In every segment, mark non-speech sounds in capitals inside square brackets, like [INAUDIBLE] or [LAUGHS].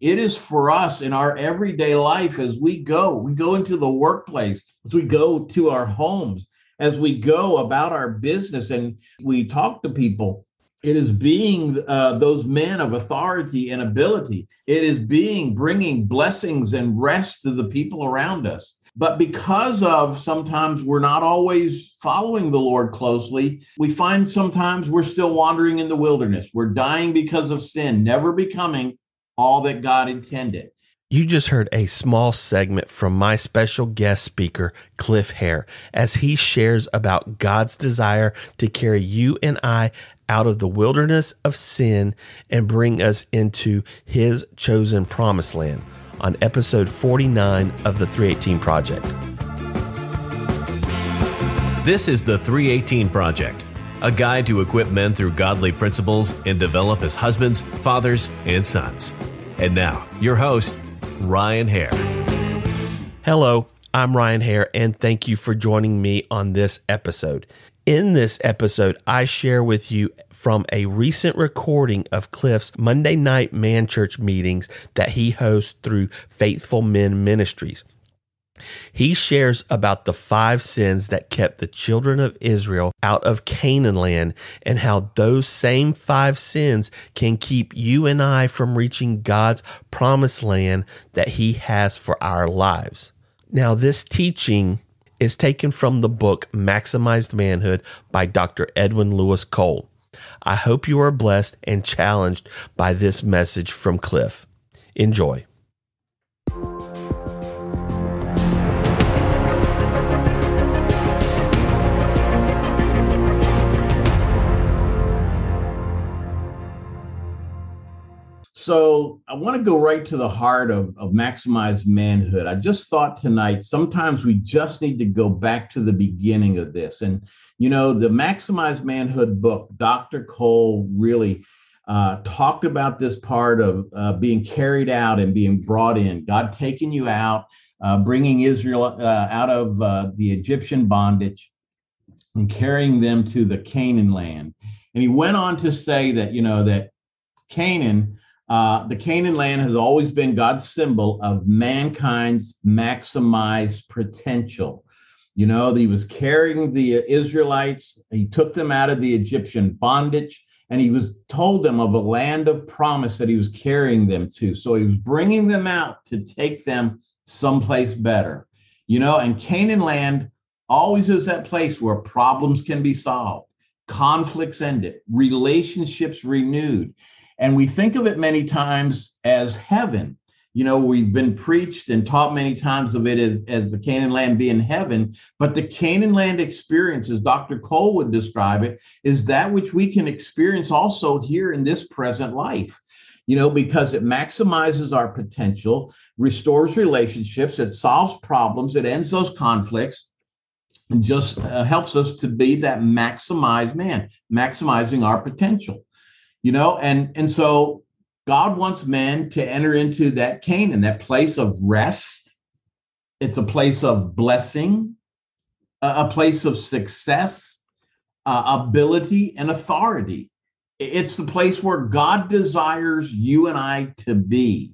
It is for us in our everyday life as we go. We go into the workplace, as we go to our homes, as we go about our business and we talk to people. It is being uh, those men of authority and ability. It is being bringing blessings and rest to the people around us. But because of sometimes we're not always following the Lord closely, we find sometimes we're still wandering in the wilderness. We're dying because of sin, never becoming all that God intended. You just heard a small segment from my special guest speaker, Cliff Hare, as he shares about God's desire to carry you and I out of the wilderness of sin and bring us into his chosen promised land on episode 49 of the 318 Project. This is the 318 Project, a guide to equip men through godly principles and develop as husbands, fathers, and sons. And now, your host, Ryan Hare. Hello, I'm Ryan Hare, and thank you for joining me on this episode. In this episode, I share with you from a recent recording of Cliff's Monday night man church meetings that he hosts through Faithful Men Ministries. He shares about the five sins that kept the children of Israel out of Canaan land and how those same five sins can keep you and I from reaching God's promised land that He has for our lives. Now, this teaching is taken from the book Maximized Manhood by Dr. Edwin Louis Cole. I hope you are blessed and challenged by this message from Cliff. Enjoy. So I want to go right to the heart of, of maximized manhood. I just thought tonight, sometimes we just need to go back to the beginning of this. And, you know, the maximized manhood book, Dr. Cole really uh, talked about this part of uh, being carried out and being brought in, God taking you out, uh, bringing Israel uh, out of uh, the Egyptian bondage and carrying them to the Canaan land. And he went on to say that, you know, that Canaan uh, the Canaan land has always been God's symbol of mankind's maximized potential. You know, he was carrying the Israelites, he took them out of the Egyptian bondage, and he was told them of a land of promise that he was carrying them to. So he was bringing them out to take them someplace better. You know, and Canaan land always is that place where problems can be solved, conflicts ended, relationships renewed. And we think of it many times as heaven. You know, we've been preached and taught many times of it as, as the Canaan land being heaven, but the Canaan land experience, as Dr. Cole would describe it, is that which we can experience also here in this present life you know, because it maximizes our potential, restores relationships, it solves problems, it ends those conflicts, and just uh, helps us to be that maximized man, maximizing our potential you know and and so god wants men to enter into that canaan that place of rest. It's a place of blessing a, place of success uh, ability and authority. It's the place where god desires you and i to be.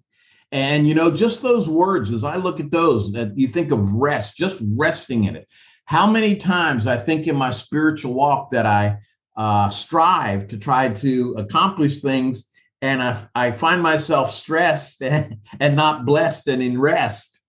And you know just those words as i look at those that you think of rest just resting in it. How many times i think in my spiritual walk that i uh, strive to try to accomplish things, and I, I find myself stressed and, [LAUGHS] and not blessed and in rest.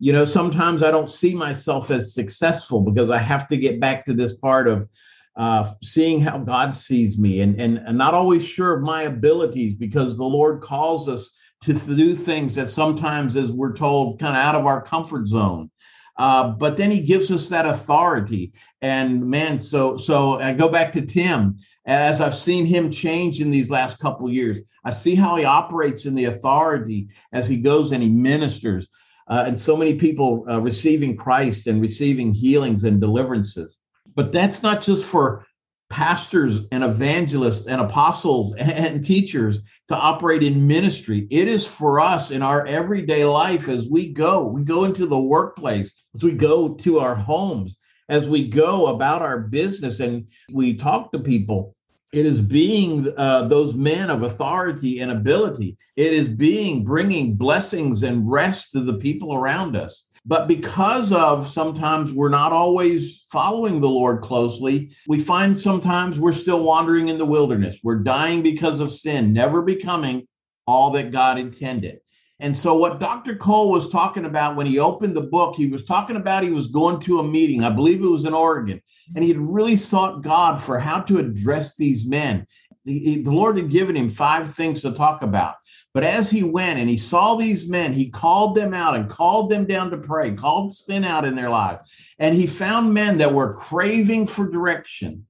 You know, sometimes I don't see myself as successful because I have to get back to this part of uh, seeing how God sees me and, and, and not always sure of my abilities because the Lord calls us to do things that sometimes, as we're told, kind of out of our comfort zone. Uh, but then he gives us that authority. And man, so so I go back to Tim as I've seen him change in these last couple years. I see how he operates in the authority as he goes and he ministers, uh, and so many people uh, receiving Christ and receiving healings and deliverances. But that's not just for pastors and evangelists and apostles [LAUGHS] and teachers to operate in ministry. It is for us in our everyday life as we go. We go into the workplace, as we go to our homes, as we go about our business and we talk to people. It is being uh, those men of authority and ability. It is being bringing blessings and rest to the people around us. But because of sometimes we're not always following the Lord closely, we find sometimes we're still wandering in the wilderness. We're dying because of sin, never becoming all that God intended. And so, what Dr. Cole was talking about when he opened the book, he was talking about he was going to a meeting, I believe it was in Oregon, and he had really sought God for how to address these men. The, the Lord had given him five things to talk about. But as he went and he saw these men, he called them out and called them down to pray, called sin out in their lives. And he found men that were craving for direction,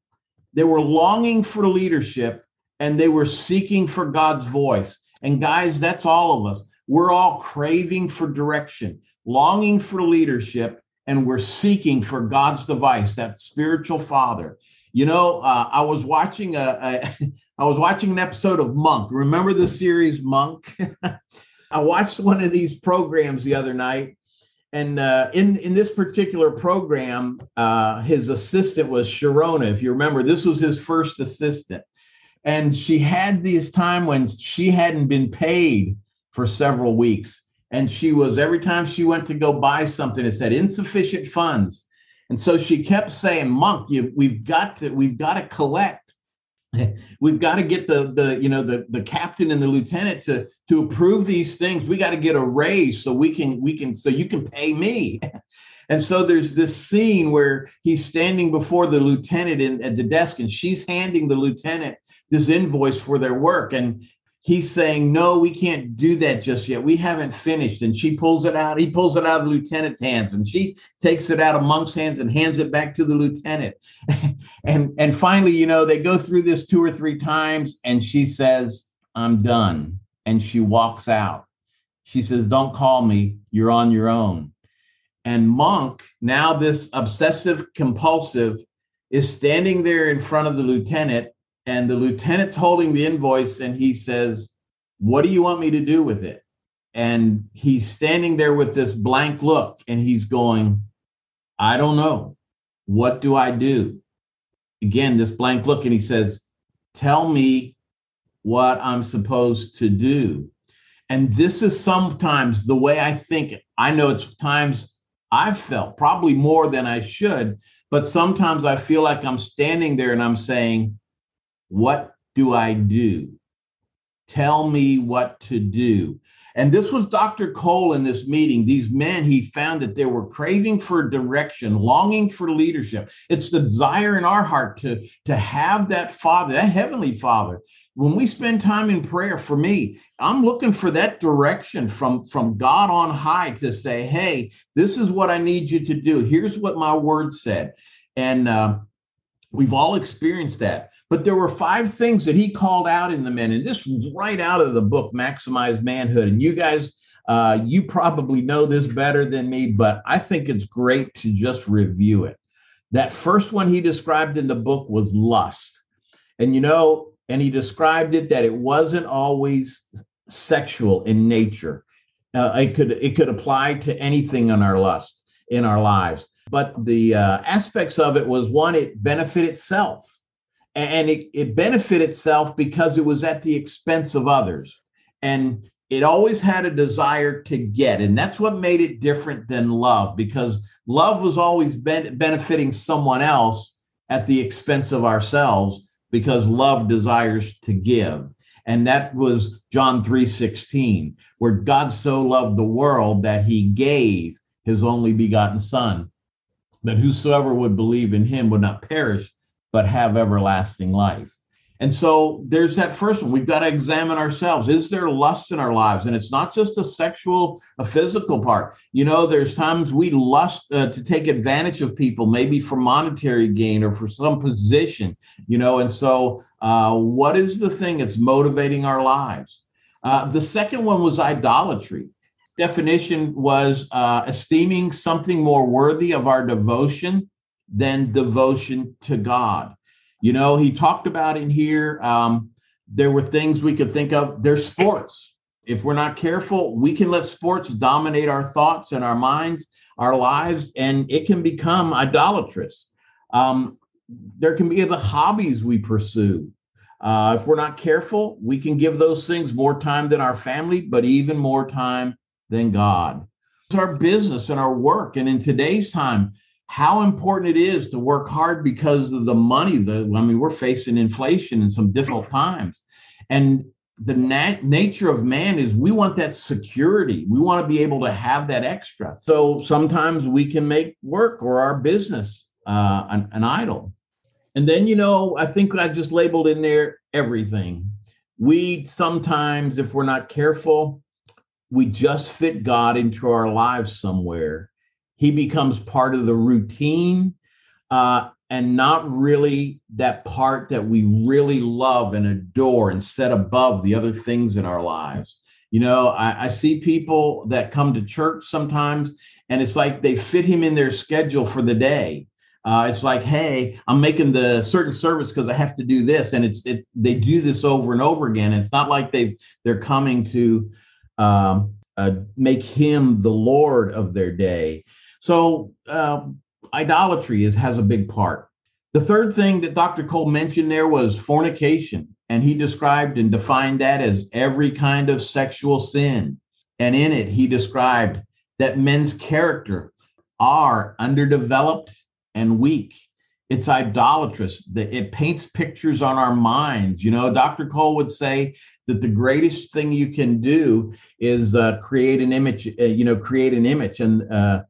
they were longing for leadership, and they were seeking for God's voice. And guys, that's all of us. We're all craving for direction, longing for leadership, and we're seeking for God's device, that spiritual father. You know, uh, I was watching a, a [LAUGHS] I was watching an episode of Monk. Remember the series Monk? [LAUGHS] I watched one of these programs the other night, and uh, in in this particular program, uh, his assistant was Sharona. If you remember, this was his first assistant, and she had this time when she hadn't been paid for several weeks. And she was every time she went to go buy something, it said insufficient funds. And so she kept saying, Monk, you, we've got to, we've got to collect. [LAUGHS] we've got to get the the you know the the captain and the lieutenant to to approve these things. We got to get a raise so we can we can so you can pay me. [LAUGHS] And so there's this scene where he's standing before the lieutenant in, at the desk, and she's handing the lieutenant this invoice for their work. And he's saying, No, we can't do that just yet. We haven't finished. And she pulls it out. He pulls it out of the lieutenant's hands and she takes it out of Monk's hands and hands it back to the lieutenant. [LAUGHS] and, and finally, you know, they go through this two or three times and she says, I'm done. And she walks out. She says, Don't call me. You're on your own. And Monk, now this obsessive compulsive, is standing there in front of the lieutenant and the lieutenant's holding the invoice and he says, What do you want me to do with it? And he's standing there with this blank look and he's going, I don't know. What do I do? Again, this blank look, and he says, Tell me what I'm supposed to do. And this is sometimes the way I think. I know it's times I've felt, probably more than I should, but sometimes I feel like I'm standing there and I'm saying, what do I do? Tell me what to do. And this was Dr. Cole in this meeting. These men, he found that they were craving for direction, longing for leadership. It's the desire in our heart to, to have that Father, that Heavenly Father. When we spend time in prayer, for me, I'm looking for that direction from, from God on high to say, hey, this is what I need you to do. Here's what my word said. And uh, we've all experienced that. But there were five things that he called out in the men, and this right out of the book, Maximize Manhood. And you guys, uh, you probably know this better than me, but I think it's great to just review it. That first one he described in the book was lust. And you know, and he described it that it wasn't always sexual in nature. Uh, it could it could apply to anything in our lust in our lives. But the uh, aspects of it was one, it benefit itself and it, it benefit itself because it was at the expense of others. And it always had a desire to get and that's what made it different than love because love was always ben- benefiting someone else at the expense of ourselves because love desires to give. And that was john 3.16 where god so loved the world that he gave his only begotten son that whosoever would believe in him would not perish but have everlasting life. And so there's that first one. We've got to examine ourselves. Is there lust in our lives? And it's not just a sexual, a physical part. You know, there's times we lust uh, to take advantage of people, maybe for monetary gain or for some position, you know. And so, uh, what is the thing that's motivating our lives? Uh, the second one was idolatry. Definition was uh, esteeming something more worthy of our devotion than devotion to God. You know, he talked about in here, um, there were things we could think of. There's sports. If we're not careful, we can let sports dominate our thoughts and our minds, our lives, and it can become idolatrous. Um, there can be the hobbies we pursue. Uh, if we're not careful, we can give those things more time than our family, but even more time than God. It's our business and our work. And in today's time, how important it is to work hard because of the money. The I mean, we're facing inflation in some difficult [CLEARS THROAT] times, and the nat- nature of man is we want that security. We want to be able to have that extra. So sometimes we can make work or our business uh, an, an idol. And then, you know, I think I just labeled in there everything. We sometimes, if we're not careful, we just fit God into our lives somewhere. He becomes part of the routine. Uh, and not really that part that we really love and adore and set above the other things in our lives. You know, I, I, see people that come to church sometimes, and it's like they fit him in their schedule for the day. Uh, it's like, hey, I'm making the certain service because I have to do this, and it's it. They do this over and over again. It's not like they they're coming to um, uh, make him the Lord of their day. So uh, idolatry is, has a big part. The third thing that Dr. Cole mentioned there was fornication, and he described and defined that as every kind of sexual sin. And in it, he described that men's character are underdeveloped and weak. It's idolatrous. That It paints pictures on our minds. You know, Dr. Cole would say that the greatest thing you can do is uh, create an image. Uh, you know, create an image, and uh,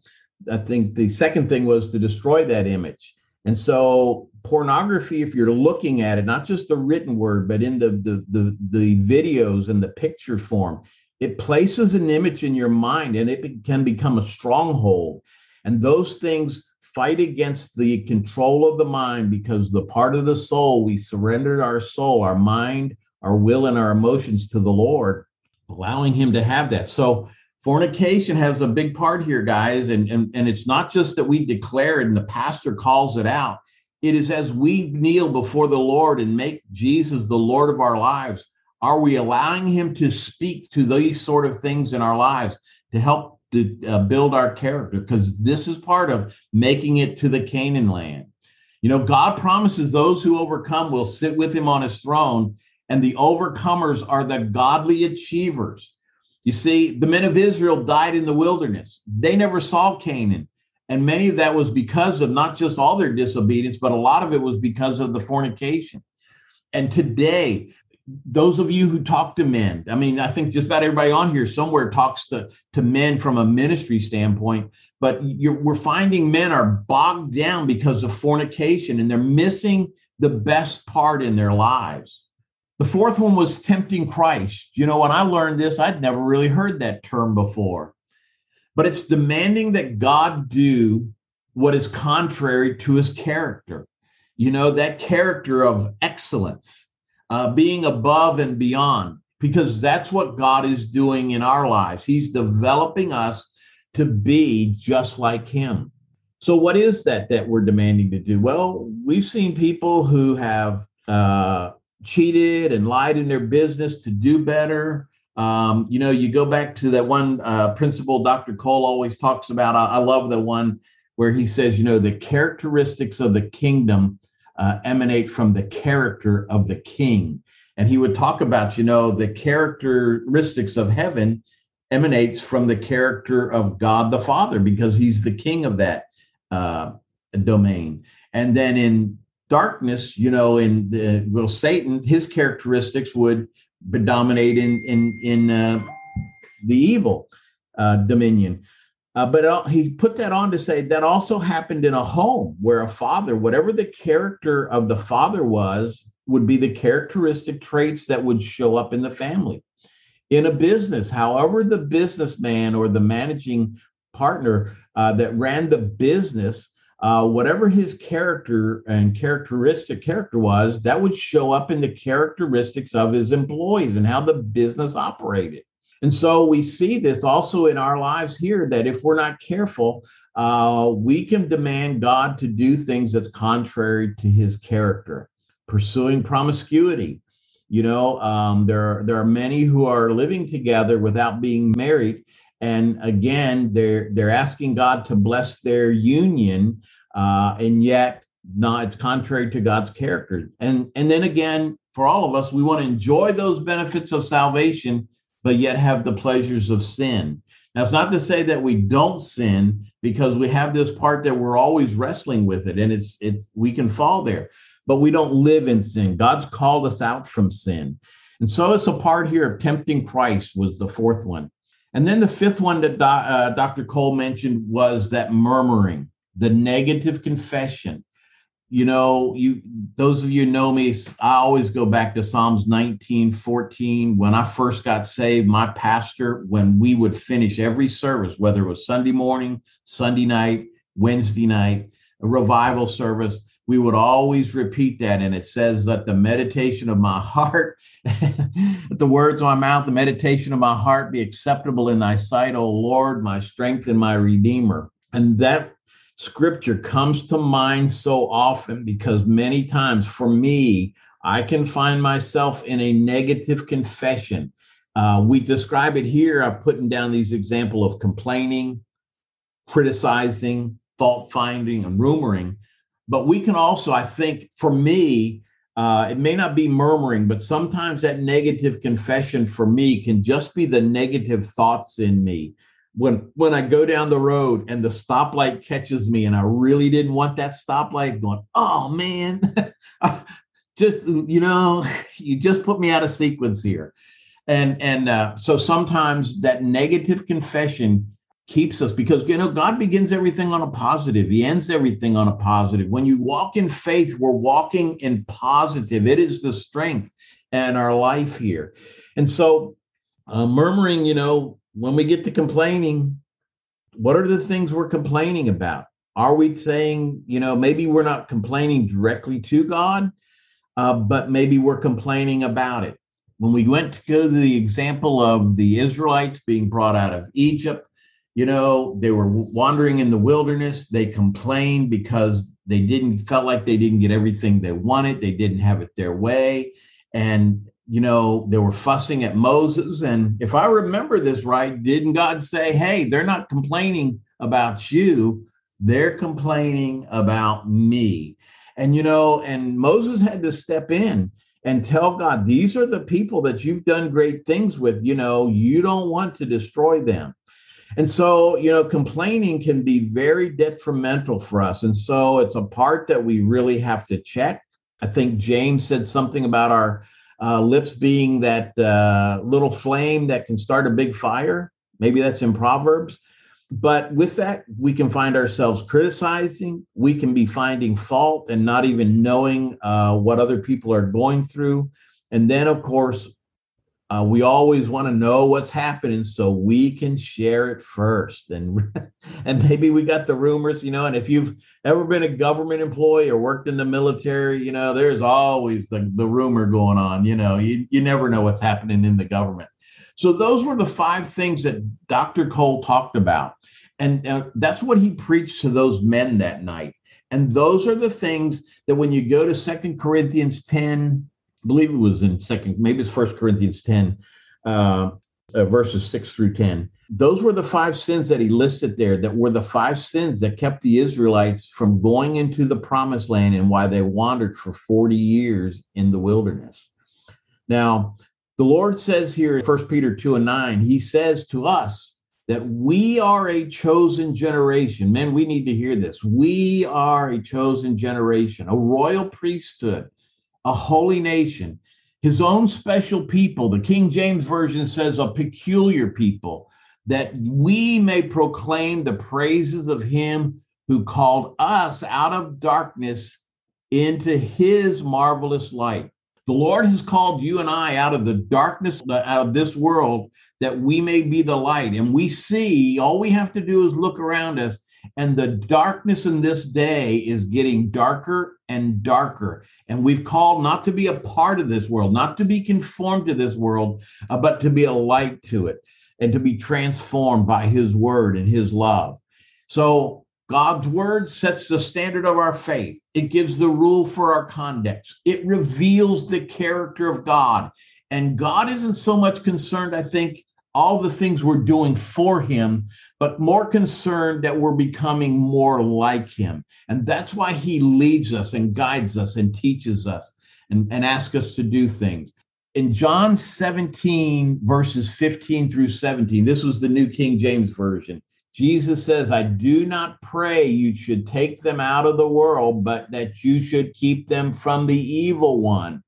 I think the second thing was to destroy that image. And so pornography, if you're looking at it, not just the written word, but in the the the, the videos and the picture form, it places an image in your mind and it can become a stronghold. And those things fight against the control of the mind because the part of the soul we surrendered our soul, our mind, our will, and our emotions to the Lord, allowing Him to have that. So fornication has a big part here guys and, and and it's not just that we declare it and the pastor calls it out. It is as we kneel before the lord and make jesus the lord of our lives are we allowing him to speak to these sort of things in our lives to help to uh, build our character? Because this is part of making it to the canaan land. You know god promises those who overcome will sit with him on his throne and the overcomers are the godly achievers you see, the men of Israel died in the wilderness. They never saw Canaan. And many of that was because of not just all their disobedience, but a lot of it was because of the fornication. And today, those of you who talk to men, I mean, I think just about everybody on here somewhere talks to, to men from a ministry standpoint, but we're finding men are bogged down because of fornication and they're missing the best part in their lives. The fourth one was tempting Christ. You know, when I learned this, I'd never really heard that term before. But it's demanding that God do what is contrary to his character. You know, that character of excellence, uh, being above and beyond, because that's what God is doing in our lives. He's developing us to be just like him. So, what is that that we're demanding to do? Well, we've seen people who have uh, cheated and lied in their business to do better. Um, you know, you go back to that one uh, principle Dr. Cole always talks about. I, I, love the one where he says, you know, the characteristics of the kingdom uh, emanate from the character of the king. And he would talk about, you know, the characteristics of heaven emanates from the character of God the Father because he's the king of that uh, domain. And then in darkness, you know, in the well, Satan, his characteristics would predominate in in in uh, the evil uh, dominion. Uh, but uh, he put that on to say that also happened in a home where a father, whatever the character of the father was, would be the characteristic traits that would show up in the family. In a business, however, the businessman or the managing partner uh, that ran the business uh, whatever his character and characteristic character was, that would show up in the characteristics of his employees and how the business operated. And so we see this also in our lives here that if we're not careful, uh, we can demand God to do things that's contrary to his character. Pursuing promiscuity. You know, um, there, are, there are many who are living together without being married and again they're they're asking god to bless their union uh, and yet not it's contrary to god's character. And and then again for all of us, we want to enjoy those benefits of salvation, but yet have the pleasures of sin. That's not to say that we don't sin because we have this part that we're always wrestling with it and it's it's we can fall there. But we don't live in sin. God's called us out from sin. And so it's a part here of tempting christ was the fourth one and then the fifth one that uh, dr cole mentioned was that murmuring the negative confession you know, you those of you know me, I always go back to Psalms 19, 14. When I first got saved, my pastor, when we would finish every service, whether it was Sunday morning, Sunday night, Wednesday night, a revival service, we would always repeat that. And it says that the meditation of my [LAUGHS] heart, the words of my mouth, the meditation of my heart be acceptable in thy sight, O Lord, my strength and my redeemer. And that scripture comes to mind so often because many times for me, I can find myself in a negative confession. Uh, we describe it here. I've put down these example of complaining, criticizing, fault finding, and rumoring. But we can also, I think, for me, uh, it may not be murmuring, but sometimes that negative confession for me can just be the negative thoughts in me when when I go down the road and the stoplight catches me and I really didn't want that stoplight going, oh man, [LAUGHS] just you know, [LAUGHS] you just put me out of sequence here. And and uh, so sometimes that negative confession keeps us because you know God begins everything on a positive. He ends everything on a positive. When you walk in faith, we're walking in positive. It is the strength and our life here. And so uh, murmuring, you know, when we get to complaining, what are the things we're complaining about? Are we saying, you know, maybe we're not complaining directly to God, uh, but maybe we're complaining about it? When we went to go to the example of the Israelites being brought out of Egypt, you know, they were wandering in the wilderness. They complained because they didn't felt like they didn't get everything they wanted. They didn't have it their way. And you know, they were fussing at Moses. And if I remember this right, didn't God say, hey, they're not complaining about you, they're complaining about me? And, you know, and Moses had to step in and tell God, these are the people that you've done great things with. You know, you don't want to destroy them. And so, you know, complaining can be very detrimental for us. And so it's a part that we really have to check. I think James said something about our uh, lips being that uh, little flame that can start a big fire. Maybe that's in Proverbs. But with that, we can find ourselves criticizing. We can be finding fault and not even knowing uh, what other people are going through. And then, of course, uh, we always want to know what's happening so we can share it first. And [LAUGHS] and maybe we got the rumors you know and if you've ever been a government employee or worked in the military you know there's always the, the rumor going on you know you, you never know what's happening in the government. So those were the five things that dr cole talked about. And uh, that's what he preached to those men that night. And those are the things that when you go to second corinthians 10 believe it was in second, maybe it's First Corinthians 10, uh, uh, verses 6 through 10. Those were the five sins that he listed there that were the five sins that kept the Israelites from going into the promised land and why they wandered for 40 years in the wilderness. Now, the Lord says here in 1 Peter 2 and 9, he says to us that we are a chosen generation. Men, we need to hear this. We are a chosen generation, a royal priesthood, a holy nation, his own special people. The King James Version says a peculiar people, that we may proclaim the praises of him who called us out of darkness into his marvelous light. The Lord has called you and I out of the darkness, out of this world, that we may be the light. And we see, all we have to do is look around us and the darkness in this day is getting darker and darker. And we've called not to be a part of this world, not to be conformed to this world, uh, but to be a light to it and to be transformed by his word and his love. So God's word sets the standard of our faith. It gives the rule for our conduct. It reveals the character of God. And God isn't so much concerned, I think, all the things we're doing for him, but more concerned that we're becoming more like him. And that's why he leads us and guides us and teaches us. and, and ask us to do things. In John 17, verses 15 through 17, this was the New King James Version. Jesus says, I do not pray you should take them out of the world, but that you should keep them from the evil one.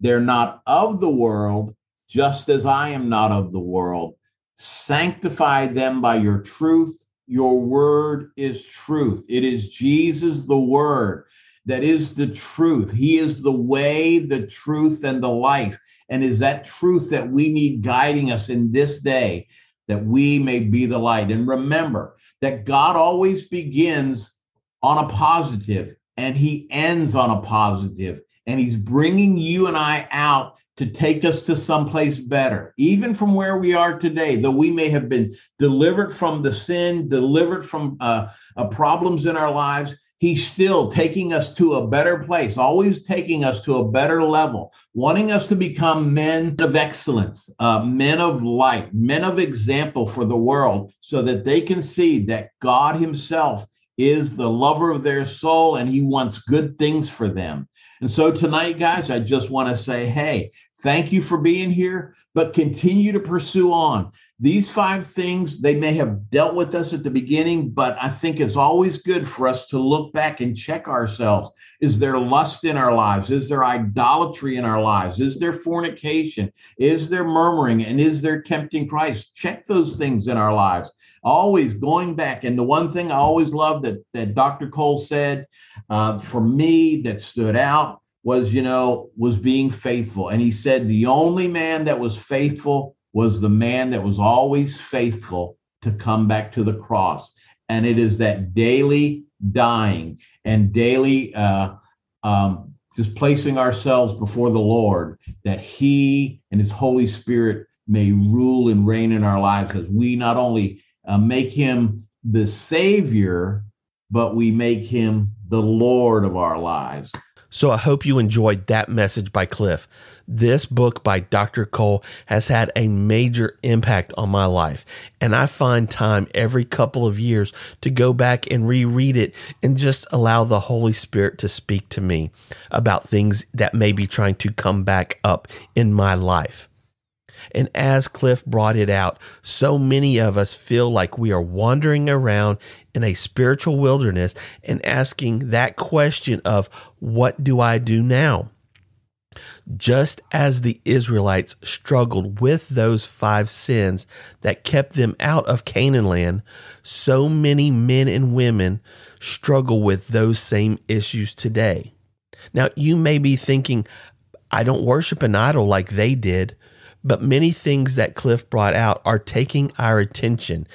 They're not of the world, just as I am not of the world. Sanctify them by your truth. Your word is truth. It is Jesus, the word, that is the truth. He is the way, the truth, and the life. And is that truth that we need guiding us in this day that we may be the light? And remember that God always begins on a positive and he ends on a positive, and he's bringing you and I out to take us to someplace better, even from where we are today, though we may have been delivered from the sin, delivered from uh, uh, problems in our lives. He's still taking us to a better place, always taking us to a better level, wanting us to become men of excellence, uh, men of light, men of example for the world, so that they can see that God Himself is the lover of their soul and He wants good things for them. And so tonight, guys, I just want to say, hey, Thank you for being here, but continue to pursue on. These five things, they may have dealt with us at the beginning, but I think it's always good for us to look back and check ourselves. Is there lust in our lives? Is there idolatry in our lives? Is there fornication? Is there murmuring? And is there tempting Christ? Check those things in our lives. Always going back. And the one thing I always loved that, that Dr. Cole said uh, for me that stood out was, you know, was being faithful. And he said the only man that was faithful was the man that was always faithful to come back to the cross. And it is that daily dying and daily uh, um, just placing ourselves before the Lord that He and His Holy Spirit may rule and reign in our lives as we not only uh, make Him the Savior, but we make Him the Lord of our lives. So I hope you enjoyed that message by Cliff. This book by Dr. Cole has had a major impact on my life, and I find time every couple of years to go back and reread it and just allow the Holy Spirit to speak to me about things that may be trying to come back up in my life. And as Cliff brought it out, so many of us feel like we are wandering around in a spiritual wilderness and asking that question of, What do I do now? Just as the Israelites struggled with those five sins that kept them out of Canaan land, so many men and women struggle with those same issues today. Now, you may be thinking, I don't worship an idol like they did. But many things that Cliff brought out are taking our attention.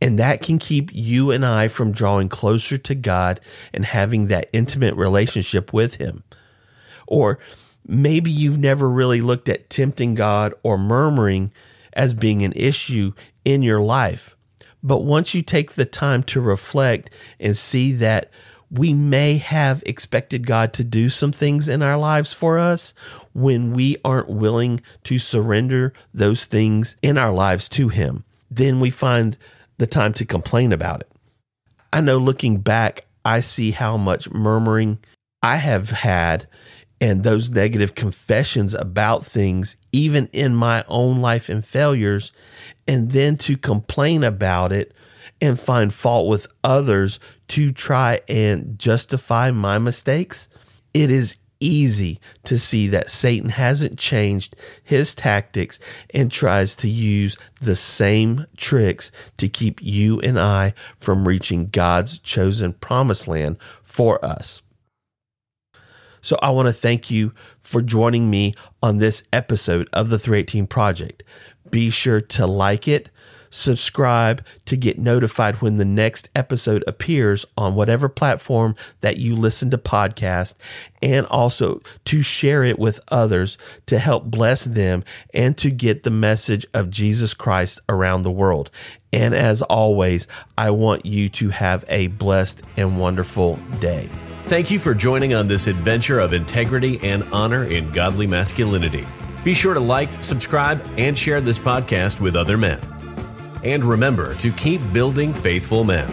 And that can keep you and I from drawing closer to God and having that intimate relationship with Him. Or maybe you've never really looked at tempting God or murmuring as being an issue in your life. But once you take the time to reflect and see that we may have expected God to do some things in our lives for us when we aren't willing to surrender those things in our lives to Him. Then we find the time to complain about it. I know looking back, I see how much murmuring I have had and those negative confessions about things, even in my own life and failures, and then to complain about it and find fault with others to try and justify my mistakes, it is easy to see that Satan hasn't changed his tactics and tries to use the same tricks to keep you and I from reaching God's chosen promised land for us. So I want to thank you for joining me on this episode of the 318 Project. Be sure to like it, subscribe to get notified when the next episode appears on whatever platform that you listen to podcast and also to share it with others to help bless them and to get the message of Jesus Christ around the world. And as always, I want you to have a blessed and wonderful day. Thank you for joining on this adventure of integrity and honor in godly masculinity. Be sure to like, subscribe, and share this podcast with other men. And remember to keep building faithful men.